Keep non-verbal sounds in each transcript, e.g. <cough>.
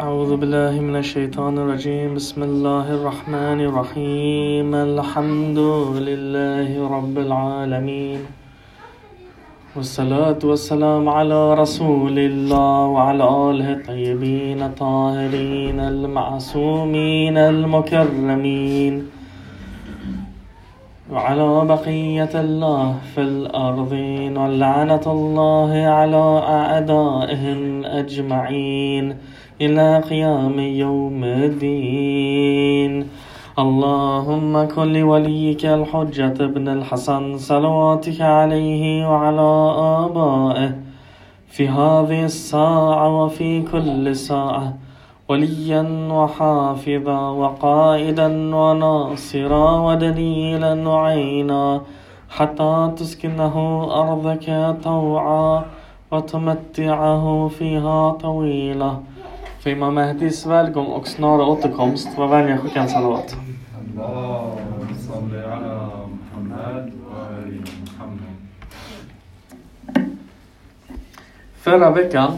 أعوذ بالله من الشيطان الرجيم. بسم الله الرحمن الرحيم. الحمد لله رب العالمين. والصلاة والسلام على رسول الله وعلى آله الطيبين الطاهرين المعصومين المكرمين. وعلى بقية الله في الأرضين. ولعنة الله على أعدائهم أجمعين. إلى قيام يوم الدين. اللهم كن لوليك الحجة ابن الحسن صلواتك عليه وعلى آبائه في هذه الساعة وفي كل ساعة وليا وحافظا وقائدا وناصرا ودليلا وعينا حتى تسكنه أرضك طوعا وتمتعه فيها طويلا. För Imam Mahdis välgång och snara återkomst var värdiga skicka en salawat. Förra veckan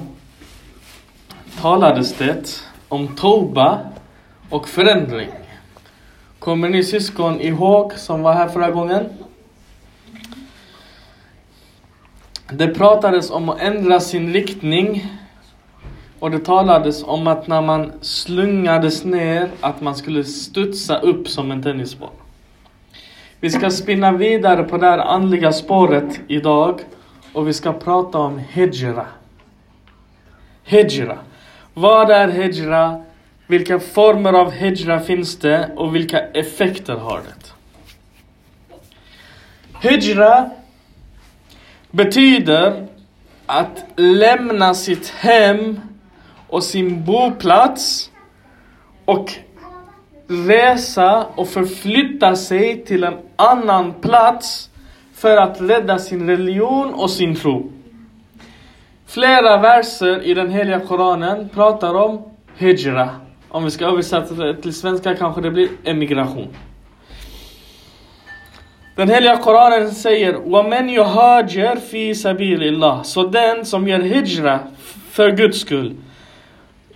talades det om Toba och förändring. Kommer ni syskon ihåg som var här förra gången? Det pratades om att ändra sin riktning och det talades om att när man slungades ner att man skulle studsa upp som en tennisboll. Vi ska spinna vidare på det här andliga spåret idag och vi ska prata om hijra. Hijra. Vad är hijra? Vilka former av hijra finns det och vilka effekter har det? Hijra betyder att lämna sitt hem och sin boplats och resa och förflytta sig till en annan plats för att rädda sin religion och sin tro. Flera verser i den heliga Koranen pratar om hijra. Om vi ska översätta det till svenska kanske det blir emigration. Den heliga Koranen säger وَمَنْ يُهَاجِرْ فِي سَبِيلِ اللَّهِ Så den som gör hijra för Guds skull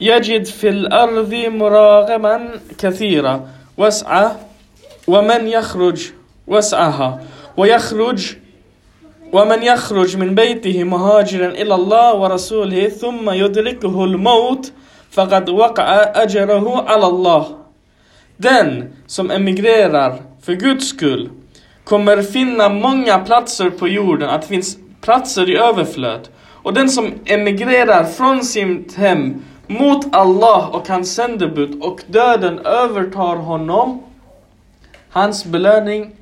يجد في الأرض مراغما كثيرا واسعى ومن يخرج وسعها ويخرج ومن يخرج من بيته مهاجرا إلى الله ورسوله ثم يدركه الموت فقد وقع أجره على الله Den som emigrerar för Guds skull kommer finna många platser på jorden, att det finns platser i överflöd. Och den som emigrerar från sitt hem mot Allah och hans sändebud och döden övertar honom, hans belöning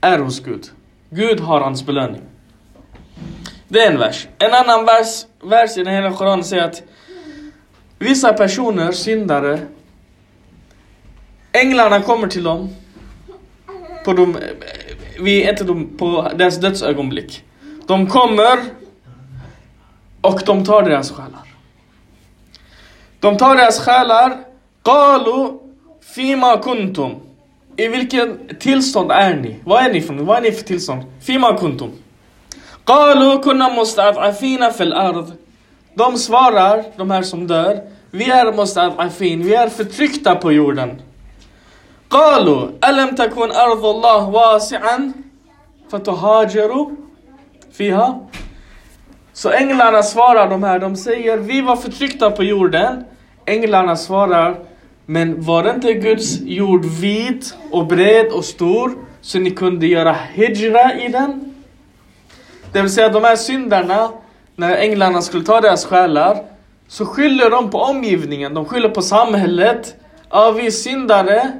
är hos Gud. Gud har hans belöning. Det är en vers. En annan vers, vers i den hela Koranen säger att vissa personer, syndare, änglarna kommer till dem på de, vi inte de, på deras dödsögonblick. De kommer och de tar deras själar. De tar deras själar. Qalu fima kuntum. I vilket tillstånd är ni? Vad är ni för, vad är ni för tillstånd? Fima kuntum. Qalu kunna mustad'afina fil ard. De svarar, de här som dör. Vi är mustad'afin, vi är förtryckta på jorden. Qalu alam takun ardullah wasi'an fatuhajiru fiha. Så änglarna svarar de här, de säger vi var förtryckta på jorden. Änglarna svarar men var inte Guds jord vit och bred och stor så ni kunde göra hijra i den? Det vill säga de här syndarna, när änglarna skulle ta deras själar så skyller de på omgivningen, de skyller på samhället. Ja, vi är syndare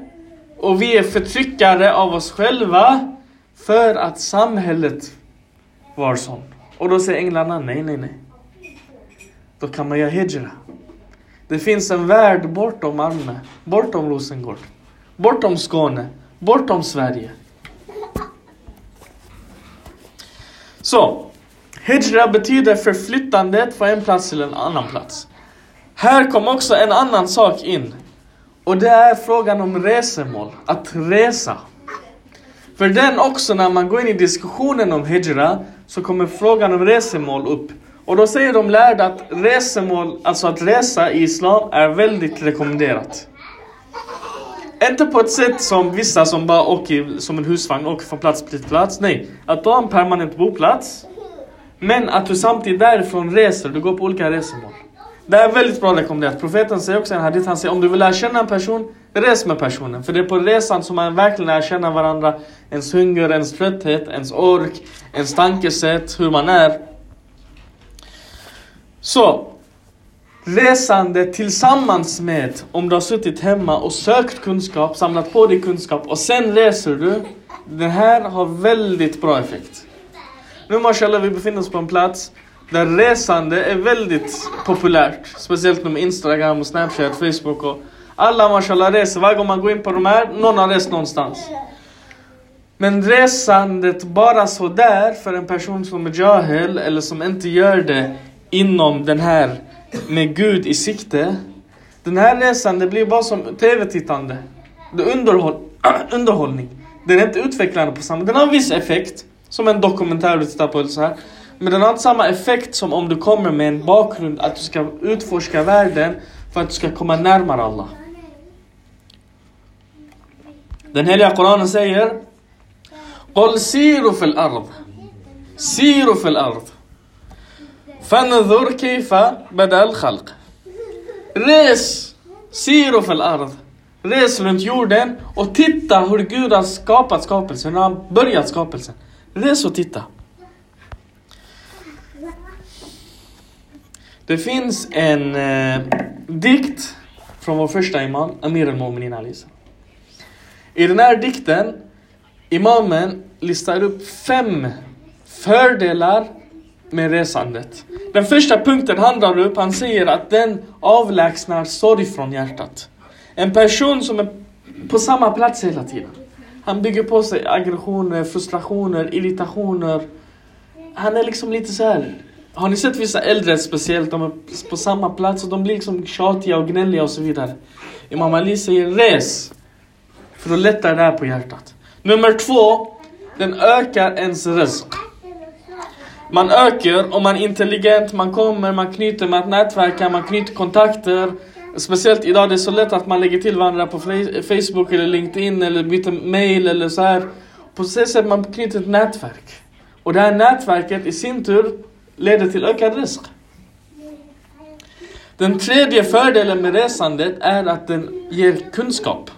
och vi är förtryckare av oss själva för att samhället var sånt. Och då säger änglarna nej, nej, nej. Då kan man göra hijra. Det finns en värld bortom Malmö, bortom Rosengård, bortom Skåne, bortom Sverige. Så, hijra betyder förflyttandet från en plats till en annan plats. Här kom också en annan sak in. Och det är frågan om resemål, att resa. För den också, när man går in i diskussionen om hijra, så kommer frågan om resemål upp. Och då säger de lärda att resemål, alltså att resa i Islam är väldigt rekommenderat. Inte på ett sätt som vissa som bara åker som en husvagn, åker från plats till plats. Nej, att du har en permanent boplats. Men att du samtidigt därifrån reser, du går på olika resemål. Det är väldigt bra rekommenderat. Profeten säger också i en hadith, han säger om du vill lära känna en person, res med personen. För det är på resan som man verkligen lär känna varandra. Ens hunger, ens trötthet, ens ork, ens tankesätt, hur man är. Så, resande tillsammans med om du har suttit hemma och sökt kunskap, samlat på dig kunskap och sen reser du. Det här har väldigt bra effekt. Nu mashallah, vi befinner oss på en plats där resande är väldigt populärt. Speciellt med Instagram och Snapchat, Facebook och alla mashallah reser. Varje gång man går in på de här, någon har rest någonstans. Men resandet bara sådär för en person som är jahel eller som inte gör det inom den här med Gud i sikte. Den här resan det blir bara som tv-tittande. Det är underhåll, <clears throat> underhållning. Den är inte utvecklande på samma... Den har en viss effekt. Som en dokumentär du tittar på eller så här. Men den har inte samma effekt som om du kommer med en bakgrund att du ska utforska världen för att du ska komma närmare Allah. Den heliga Koranen säger قل سيروا في الأرض سيروا في الأرض فانظر كيف بدأ الخلق Res, سيروا في الأرض Res runt jorden och titta hur Gud har skapat skapelsen, hur han har börjat skapelsen. Res och titta. Det finns en eh, dikt från vår första imam, Amir al-Mu'minin Alisa. I den här dikten, imamen listar upp fem fördelar med resandet. Den första punkten han drar upp, han säger att den avlägsnar sorg från hjärtat. En person som är på samma plats hela tiden. Han bygger på sig aggressioner, frustrationer, irritationer. Han är liksom lite så här. Har ni sett vissa äldre speciellt, de är på samma plats och de blir liksom tjatiga och gnälliga och så vidare. Imam Ali säger res. För då lättar det här på hjärtat. Nummer två, den ökar ens rizq. Man ökar om man är intelligent, man kommer, man knyter med att nätverka, man knyter kontakter. Speciellt idag, det är så lätt att man lägger till varandra på Facebook eller LinkedIn eller byter mail eller så här. På så sätt man knyter ett nätverk. Och det här nätverket i sin tur leder till ökad risk. Den tredje fördelen med resandet är att den ger kunskap.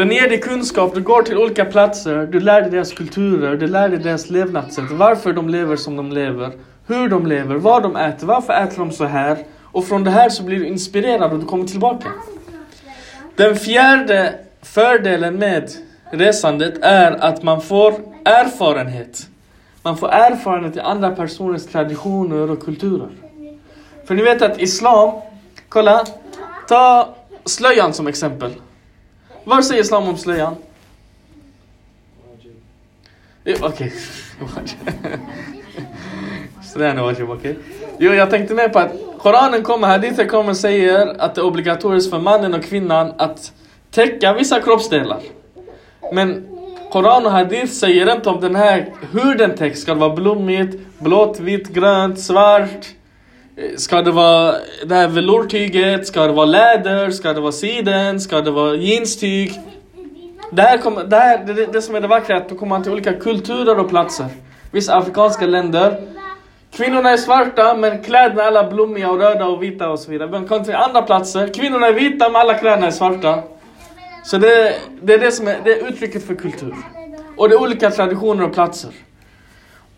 Den ger dig kunskap, du går till olika platser, du lär dig deras kulturer, du lär dig deras levnadssätt, varför de lever som de lever, hur de lever, vad de äter, varför äter de så här? Och från det här så blir du inspirerad och du kommer tillbaka. Den fjärde fördelen med resandet är att man får erfarenhet. Man får erfarenhet i andra personers traditioner och kulturer. För ni vet att Islam, kolla, ta slöjan som exempel. Vad säger Islam om slöjan? Okej. <laughs> Slöjan är wajib, okej. Jo, jag tänkte mer på att Koranen kommer, hadithen kommer och säger att det är obligatoriskt för mannen och kvinnan att täcka vissa kroppsdelar. Men Koran och hadith säger inte om den här, hur den täcks. Ska det vara blommigt, blått, vitt, grönt, svart? Eh, ska det vara det här velourtyget? Ska det vara läder? Ska det vara siden? Ska det vara jeanstyg? Det, här kommer, det, här, det, det som är det vackra är att då kommer man till olika kulturer och platser. Vissa afrikanska länder Kvinnorna är svarta men kläderna är alla blommiga och röda och vita och så vidare. Men kommer till andra platser. Kvinnorna är vita men alla kläderna är svarta. Så det, det är det som är, det är uttrycket för kultur. Och det är olika traditioner och platser.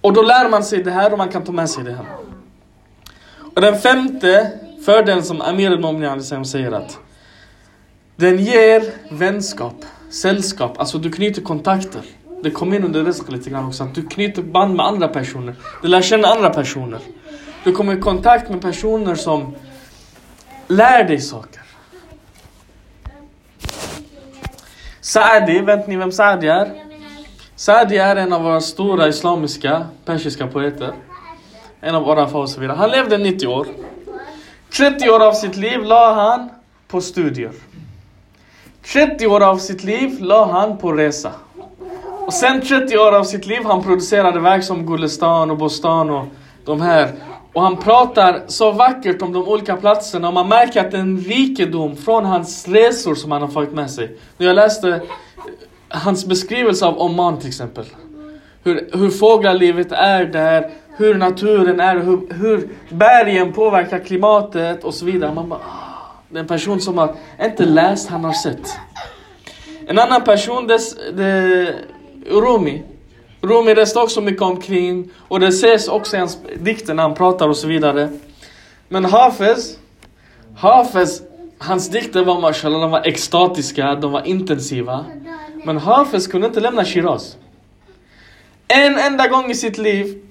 Och då lär man sig det här och man kan ta med sig det hem. Och den femte fördelen som Amir al-Mu'min säger att den ger vänskap, sällskap, alltså du knyter kontakter. Det kommer in under risk lite grann också, att du knyter band med andra personer. Du lär känna andra personer. Du kommer i kontakt med personer som lär dig saker. Saadi, vet ni vem Saadi är? Saadi är en av våra stora islamiska, persiska poeter. En av våra och så vidare. Han levde 90 år. 30 år av sitt liv la han på studier. 30 år av sitt liv la han på resa. Och sen 30 år av sitt liv han producerade verk som Gulistan och Bostan och de här. Och han pratar så vackert om de olika platserna och man märker att det är en rikedom från hans resor som han har fått med sig. När jag läste eh, hans beskrivelse av Oman till exempel. Hur, hur fågellivet är där, hur naturen är, hur, hur bergen påverkar klimatet och så vidare. Man bara, ah, det är en person som har inte läst, han har sett. En annan person, det, det Rumi. Rumi det står också mycket omkring och det ses också i hans dikter när han pratar och så vidare. Men Hafez, Hafez, hans dikter var mashallah, de var extatiska, de var intensiva. Men Hafez kunde inte lämna Shiraz. En enda gång i sitt liv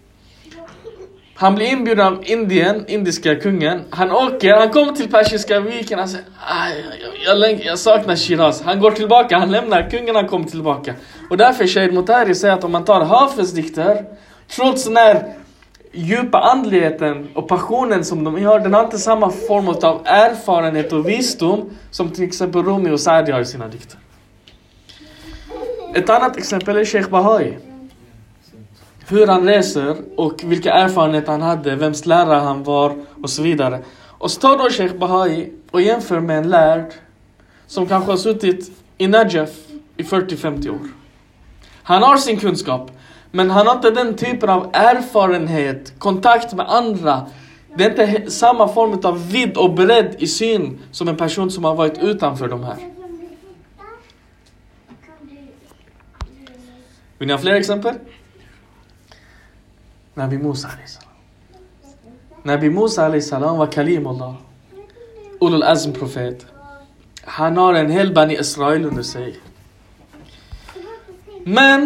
han blir inbjuden av Indien, indiska kungen. Han åker, han kommer till Persiska viken. Han säger jag, jag, jag, saknar Shiraz. Han går tillbaka, han lämnar kungen, han kommer tillbaka. Och därför Shahid Motari säger att om man tar Hafez dikter, trots den här djupa andligheten och passionen som de har, den har inte samma form av erfarenhet och visdom som till exempel Rumi och Saadi har i sina dikter. Ett annat exempel är Sheikh Bahai hur han reser och vilka erfarenheter han hade, vems lärare han var och så vidare. Och så tar då Sheikh Bahai och jämför med en lärd som kanske har suttit i Najaf i 40-50 år. Han har sin kunskap, men han har inte den typen av erfarenhet, kontakt med andra. Det är inte samma form av vidd och bredd i syn som en person som har varit utanför de här. Vill ni ha fler exempel? نبي موسى عليه السلام. نبي موسى عليه السلام وكليم الله. أولو الأزم بروفيت حنار انهل بني إسرائيل ونسي من؟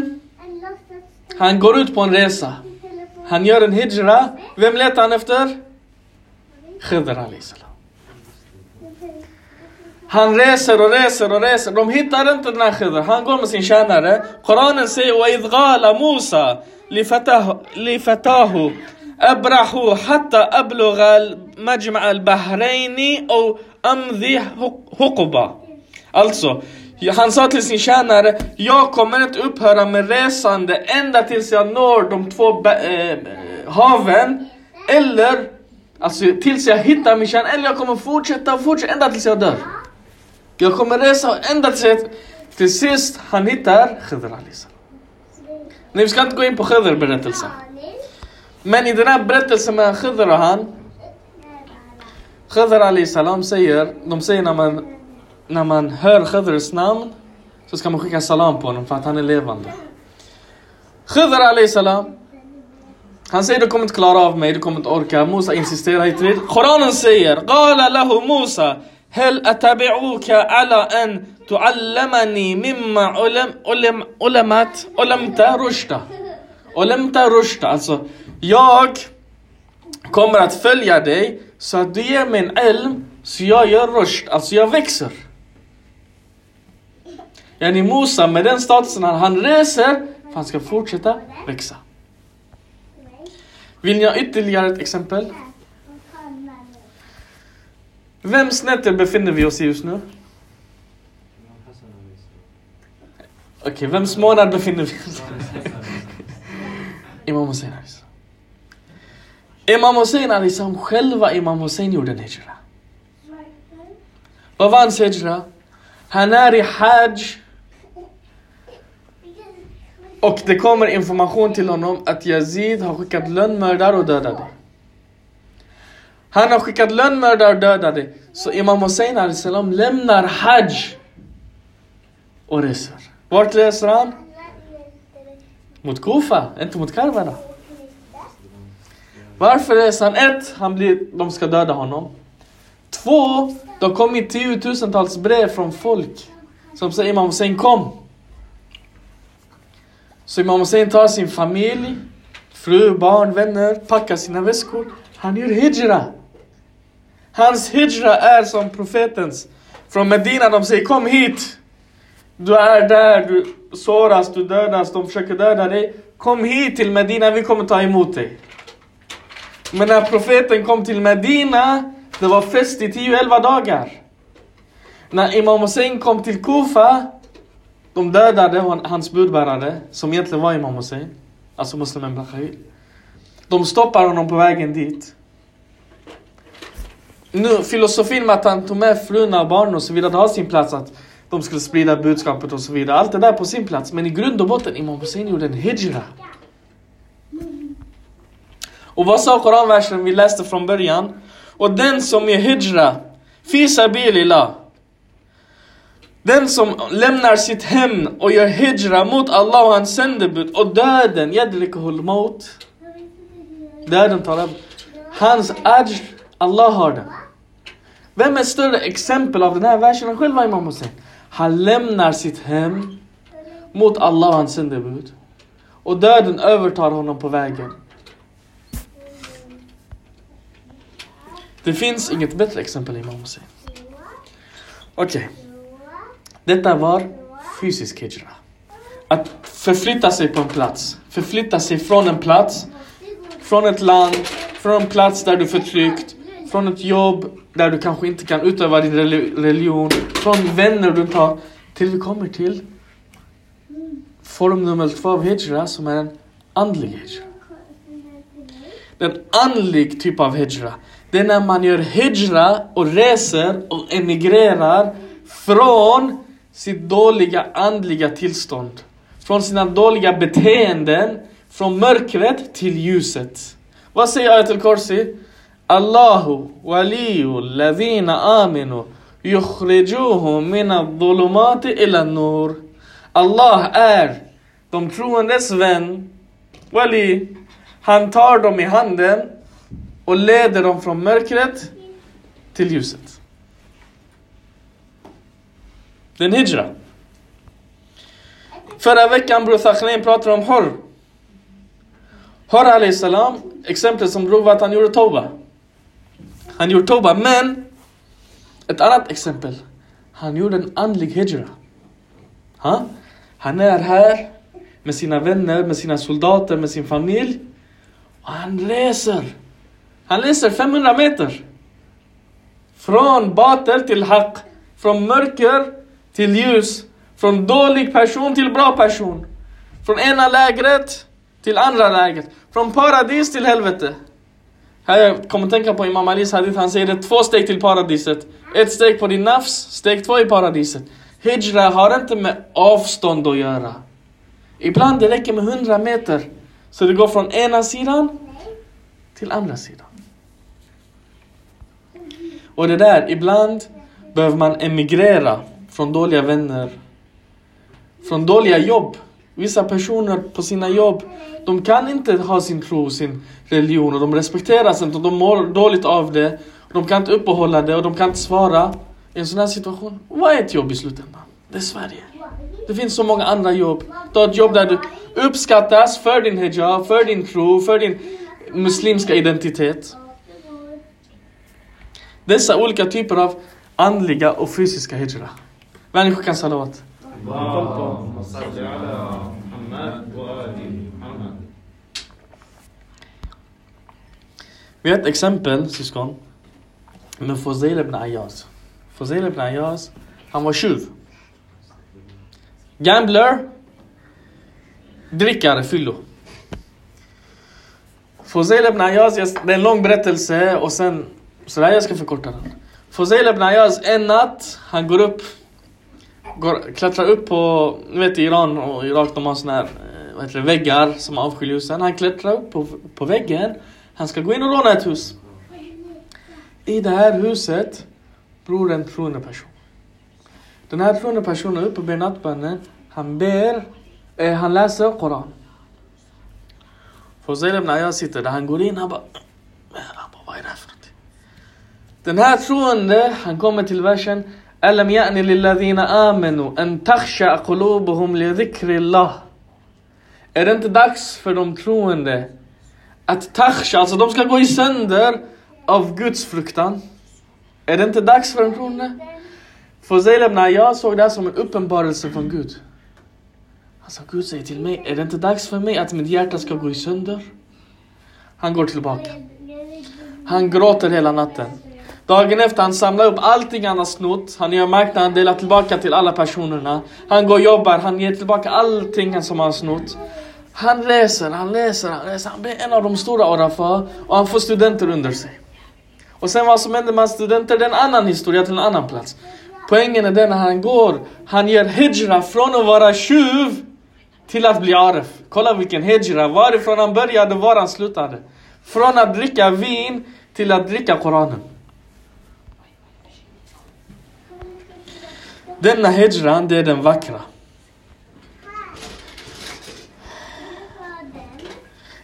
هن قرود بون ريسا هن يارن هجرة وم ليت هنفتر خضر عليه السلام. هن reser och reser och reser. De hittar inte den här Khidr. Han går med sin tjänare. Koranen وَإِذْ غَالَ مُوسَى. لفتاه, لفتاه أبرح حتى أبلغ مجمع البحرين أو أمضي حقبة Alltså, han sa till sin tjänare, jag kommer inte upphöra med resande ända tills jag når de två äh, haven. Eller, alltså tills jag hittar min tjänare. Eller jag kommer fortsätta och fortsätta ända tills jag dör. Jag kommer resa ända tills jag, till sist han hittar Khidr Nej, vi ska inte gå in på Khidr berättelsen. Men i den här berättelsen med Khidr och han. Khidr Ali Salam säger, de säger när man, när man hör Khidrs namn så ska man skicka salam på honom för att han är levande. Khidr Ali Salam. Han säger du kommer inte klara av mig, du kommer inte orka. Musa insisterar i vid. Koranen säger, Qala lahu Musa, hel atabi'uka ala en تعلمني مما علم علم علمت علمت رشدا علمت رشدا alltså jag kommer att följa dig så att du ger mig en ilm så jag gör rushd, alltså jag växer. Yani Musa med den statusen han reser för han ska fortsätta växa. Vill ni ha ytterligare ett exempel? Vems nätter befinner vi oss i just nu? Okej, okay, vems månad befinner vi oss i? Imam Hussein Imam Hussein Alisam, själva Imam Hussein gjorde en hijra. Vad var hans hijra? Han är i Hajj. Och det kommer information till honom att Yazid har skickat lönnmördare och dödade. Han har skickat lönnmördare och dödade. Så Imam Hussein salam lämnar Hajj och reser. Vart reser han? Mot Kufa, inte mot Karbala. Varför reser han? Ett, han blir, de ska döda honom. Två, det har kommit tiotusentals brev från folk som säger Imam Hussein kom. Så Imam Hussein tar sin familj, fru, barn, vänner, packar sina väskor. Han gör hijra. Hans hijra är som profetens. Från Medina, de säger kom hit. Du är där, du såras, du dödas, de försöker döda dig. Kom hit till Medina, vi kommer ta emot dig. Men när profeten kom till Medina, det var fest i 10-11 dagar. När Imam Hussein kom till Kufa, de dödade hans budbärare, som egentligen var Imam Hussein. Alltså muslimen Bakhayl. De stoppar honom på vägen dit. Nu, filosofin med att han tog med frun och barn och så vidare, det har sin plats att de skulle sprida budskapet och så vidare. Allt det där på sin plats. Men i grund och botten, Imam Hussein gjorde en hijra. Och vad sa Koranversen vi läste från början? Och den som gör hijra, fi sabilillah. Den som lämnar sitt hem och gör hijra mot Allah och hans sändebud och döden, yadrikuhul maut. Döden tar över. Hans ajr, Allah har den. Vem är större exempel av den här versen än själva Imam Hussein? Han lämnar sitt hem mot Allah och hans sändebud. Och döden övertar honom på vägen. Det finns inget bättre exempel Imam Hussein. Okej. Detta var fysisk hijra. Att förflytta sig på en plats. Förflytta sig från en plats, från ett land, från en plats där du är förtryckt, från ett jobb där du kanske inte kan utöva din religion, från vänner du inte har, till vi kommer till form nummer två av hijra som är en andlig hijra. En andlig typ av hijra. Det är när man gör hijra och reser och emigrerar från sitt dåliga andliga tillstånd. Från sina dåliga beteenden, från mörkret till ljuset. Vad säger Ayatul Korsi? Allahu waliyu ladina aminu yukhrijuhum min al-dhulumati ila nur. Allah är de troendes vän, wali. Han tar dem i handen och leder dem från mörkret till ljuset. Det är en hijra. Förra veckan Bror Thakhlin pratade om Hor. Hor Ali salam, exemplet som bror var att han gjorde Toba. Han gjorde Toba, men ett annat exempel. Han gjorde en andlig hijra. Ha? Han är här med sina vänner, med sina soldater, med sin familj. Och han reser. Han reser 500 meter. Från batel till haq. Från mörker till ljus. Från dålig person till bra person. Från ena lägret till andra lägret. Från paradis till helvete. Här jag kommer tänka på Imam Alis hadith, han säger det två steg till paradiset. Ett steg på din nafs, steg två i paradiset. Hijra har inte med avstånd att göra. Ibland det räcker med 100 meter. Så det går från ena sidan till andra sidan. Och det där, ibland behöver man emigrera från dåliga vänner. Från dåliga jobb. Vissa personer på sina jobb, de kan inte ha sin tro, och sin religion och de respekteras inte och de mår dåligt av det. De kan inte uppehålla det och de kan inte svara. I en sån här situation, vad är ett jobb i slutändan? Det är Sverige. Det finns så många andra jobb. Ta ett jobb där du uppskattas för din hijab, för din tro, för din muslimska identitet. Dessa olika typer av andliga och fysiska hijra. Människor kan salawat. اللهم صل على محمد وآل محمد Vi har ett exempel, syskon, med Fuzail ibn Ayaz. Fuzail ibn Ayaz, han var tjuv. Gambler, drickare, fyllo. Fuzail ibn Ayaz, jag- det är en lång berättelse och sen, sådär jag ska förkorta den. Fuzail ibn Ayaz, en natt, han går upp, går, klättrar upp på, ni vet i Iran och Irak de har såna här, eh, vad heter det, väggar som avskiljer husen. Han klättrar upp på, på väggen, han ska gå in och råna ett hus. I det här huset bor en troende person. Den här troende personen är uppe och ber nattbönen. Han ber, eh, han läser Koran. Fuzail när jag sitter där, han går in, han bara, han bara, vad är det här för någonting? Den här troende, han kommer till versen ألم يأن للذين آمنوا أن تخشع قلوبهم لذكر الله Är det inte dags för de troende att takhsha, alltså de ska gå i sönder av Guds fruktan? Är det inte dags för de troende? Fuzail ibn Ayaz såg det här som en uppenbarelse från Gud. Han sa, Gud säger till mig, är det inte dags för mig att mitt hjärta ska gå i sönder? Han går tillbaka. Han gråter hela natten. Dagen efter han samlar upp allting han har snott. Han gör marknad, han delar tillbaka till alla personerna. Han går och jobbar, han ger tillbaka allting som han har snott. Han läser, han läser, han läser. Han blir en av de stora Orafa och han får studenter under sig. Och sen vad som händer med hans studenter, det är en annan historia till en annan plats. Poängen är den när han går, han gör hijra från att vara tjuv till att bli arif. Kolla vilken hijra, varifrån han började, var han slutade. Från att dricka vin till att dricka Koranen. Denna hijran, det är den vackra.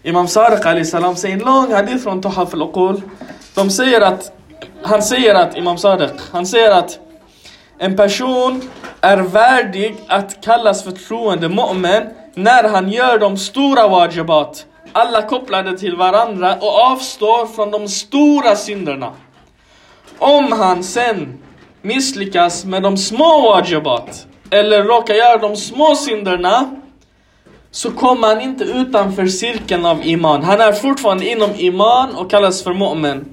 Imam Sadiq Ali salam säger en lång hadith från Tuhaf al-Uqul. De säger att, han säger att, Imam Sadiq, han säger att en person är värdig att kallas för troende mu'min när han gör de stora wajibat, alla kopplade till varandra och avstår från de stora synderna. Om han sen misslyckas med de små wajibat eller råkar göra de små synderna så kommer han inte utanför cirkeln av iman. Han är fortfarande inom iman och kallas för mu'min.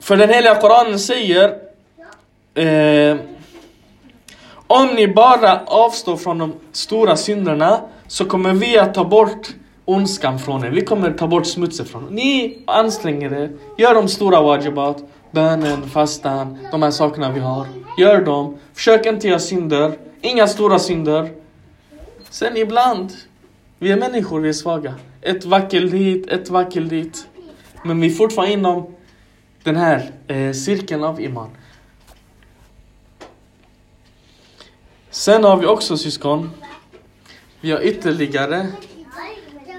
För den heliga Koranen säger eh, Om ni bara avstår från de stora synderna så kommer vi att ta bort ondskan från er. Vi kommer ta bort smutsen från er. Ni anstränger er, gör de stora wajibat, bönen, fastan, de här sakerna vi har. Gör dem. Försök inte göra synder. Inga stora synder. Sen ibland, vi är människor, vi är svaga. Ett vackel hit, ett vackel dit. Men vi är fortfarande inom den här eh, cirkeln av iman. Sen har vi också syskon. Vi har ytterligare.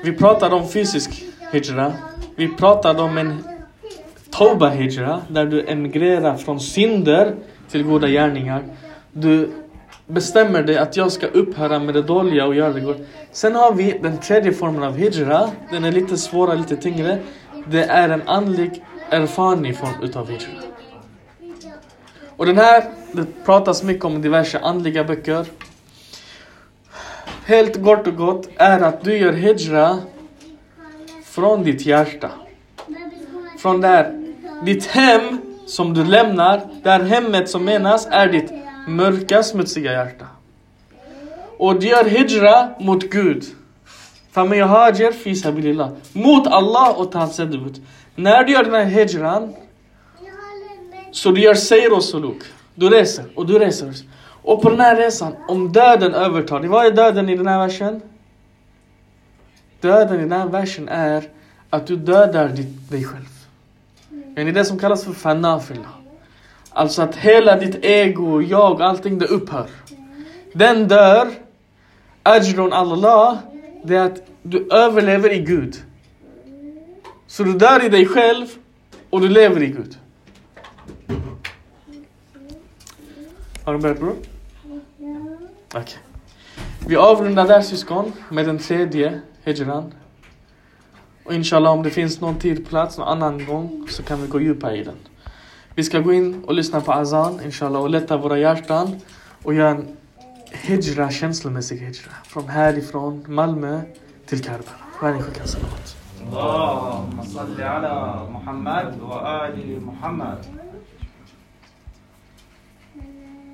Vi pratade om fysisk hijra. Vi pratade om en Toba hijra, där du emigrerar från synder till goda gärningar. Du bestämmer dig att jag ska upphöra med det dåliga och göra det goda. Sen har vi den tredje formen av hijra. Den är lite svårare, lite tyngre. Det är en andlig erfarenhet form utav hijra. Och den här, det pratas mycket om diverse andliga böcker Helt kort och gott är att du gör hijra från ditt hjärta. Från där, ditt hem som du lämnar, där hemmet som menas är ditt mörka, smutsiga hjärta. Och du gör hijra mot Gud. فَمَنْ يَهَاجِرْ فِي سَبِيلِ اللَّهِ Mot Allah och ta hans sändebud. När du gör den här hijran, så du gör sejr och suluk. Du reser och du reser. Och på den här resan, om döden övertar dig. Vad är döden i den här versen? Döden i den här versen är att du dödar dig själv. Det är det som kallas för fanafila. Alltså att hela ditt ego, jag, allting det upphör. Den dör. Ajrun Allah, det är att du överlever i Gud. Så du dör i dig själv och du lever i Gud. Har du med bror? Okej. Okay. Vi avrundar där syskon med den tredje hijran. Och inshallah om det finns någon tid, plats, någon annan gång så kan vi gå djupare i den. Vi ska gå in och lyssna på azan inshallah och lätta våra hjärtan och göra en hijra, känslomässig hijra. Från härifrån Malmö till Karbala. Världen skickar salavat. اللهم صل على محمد وآل محمد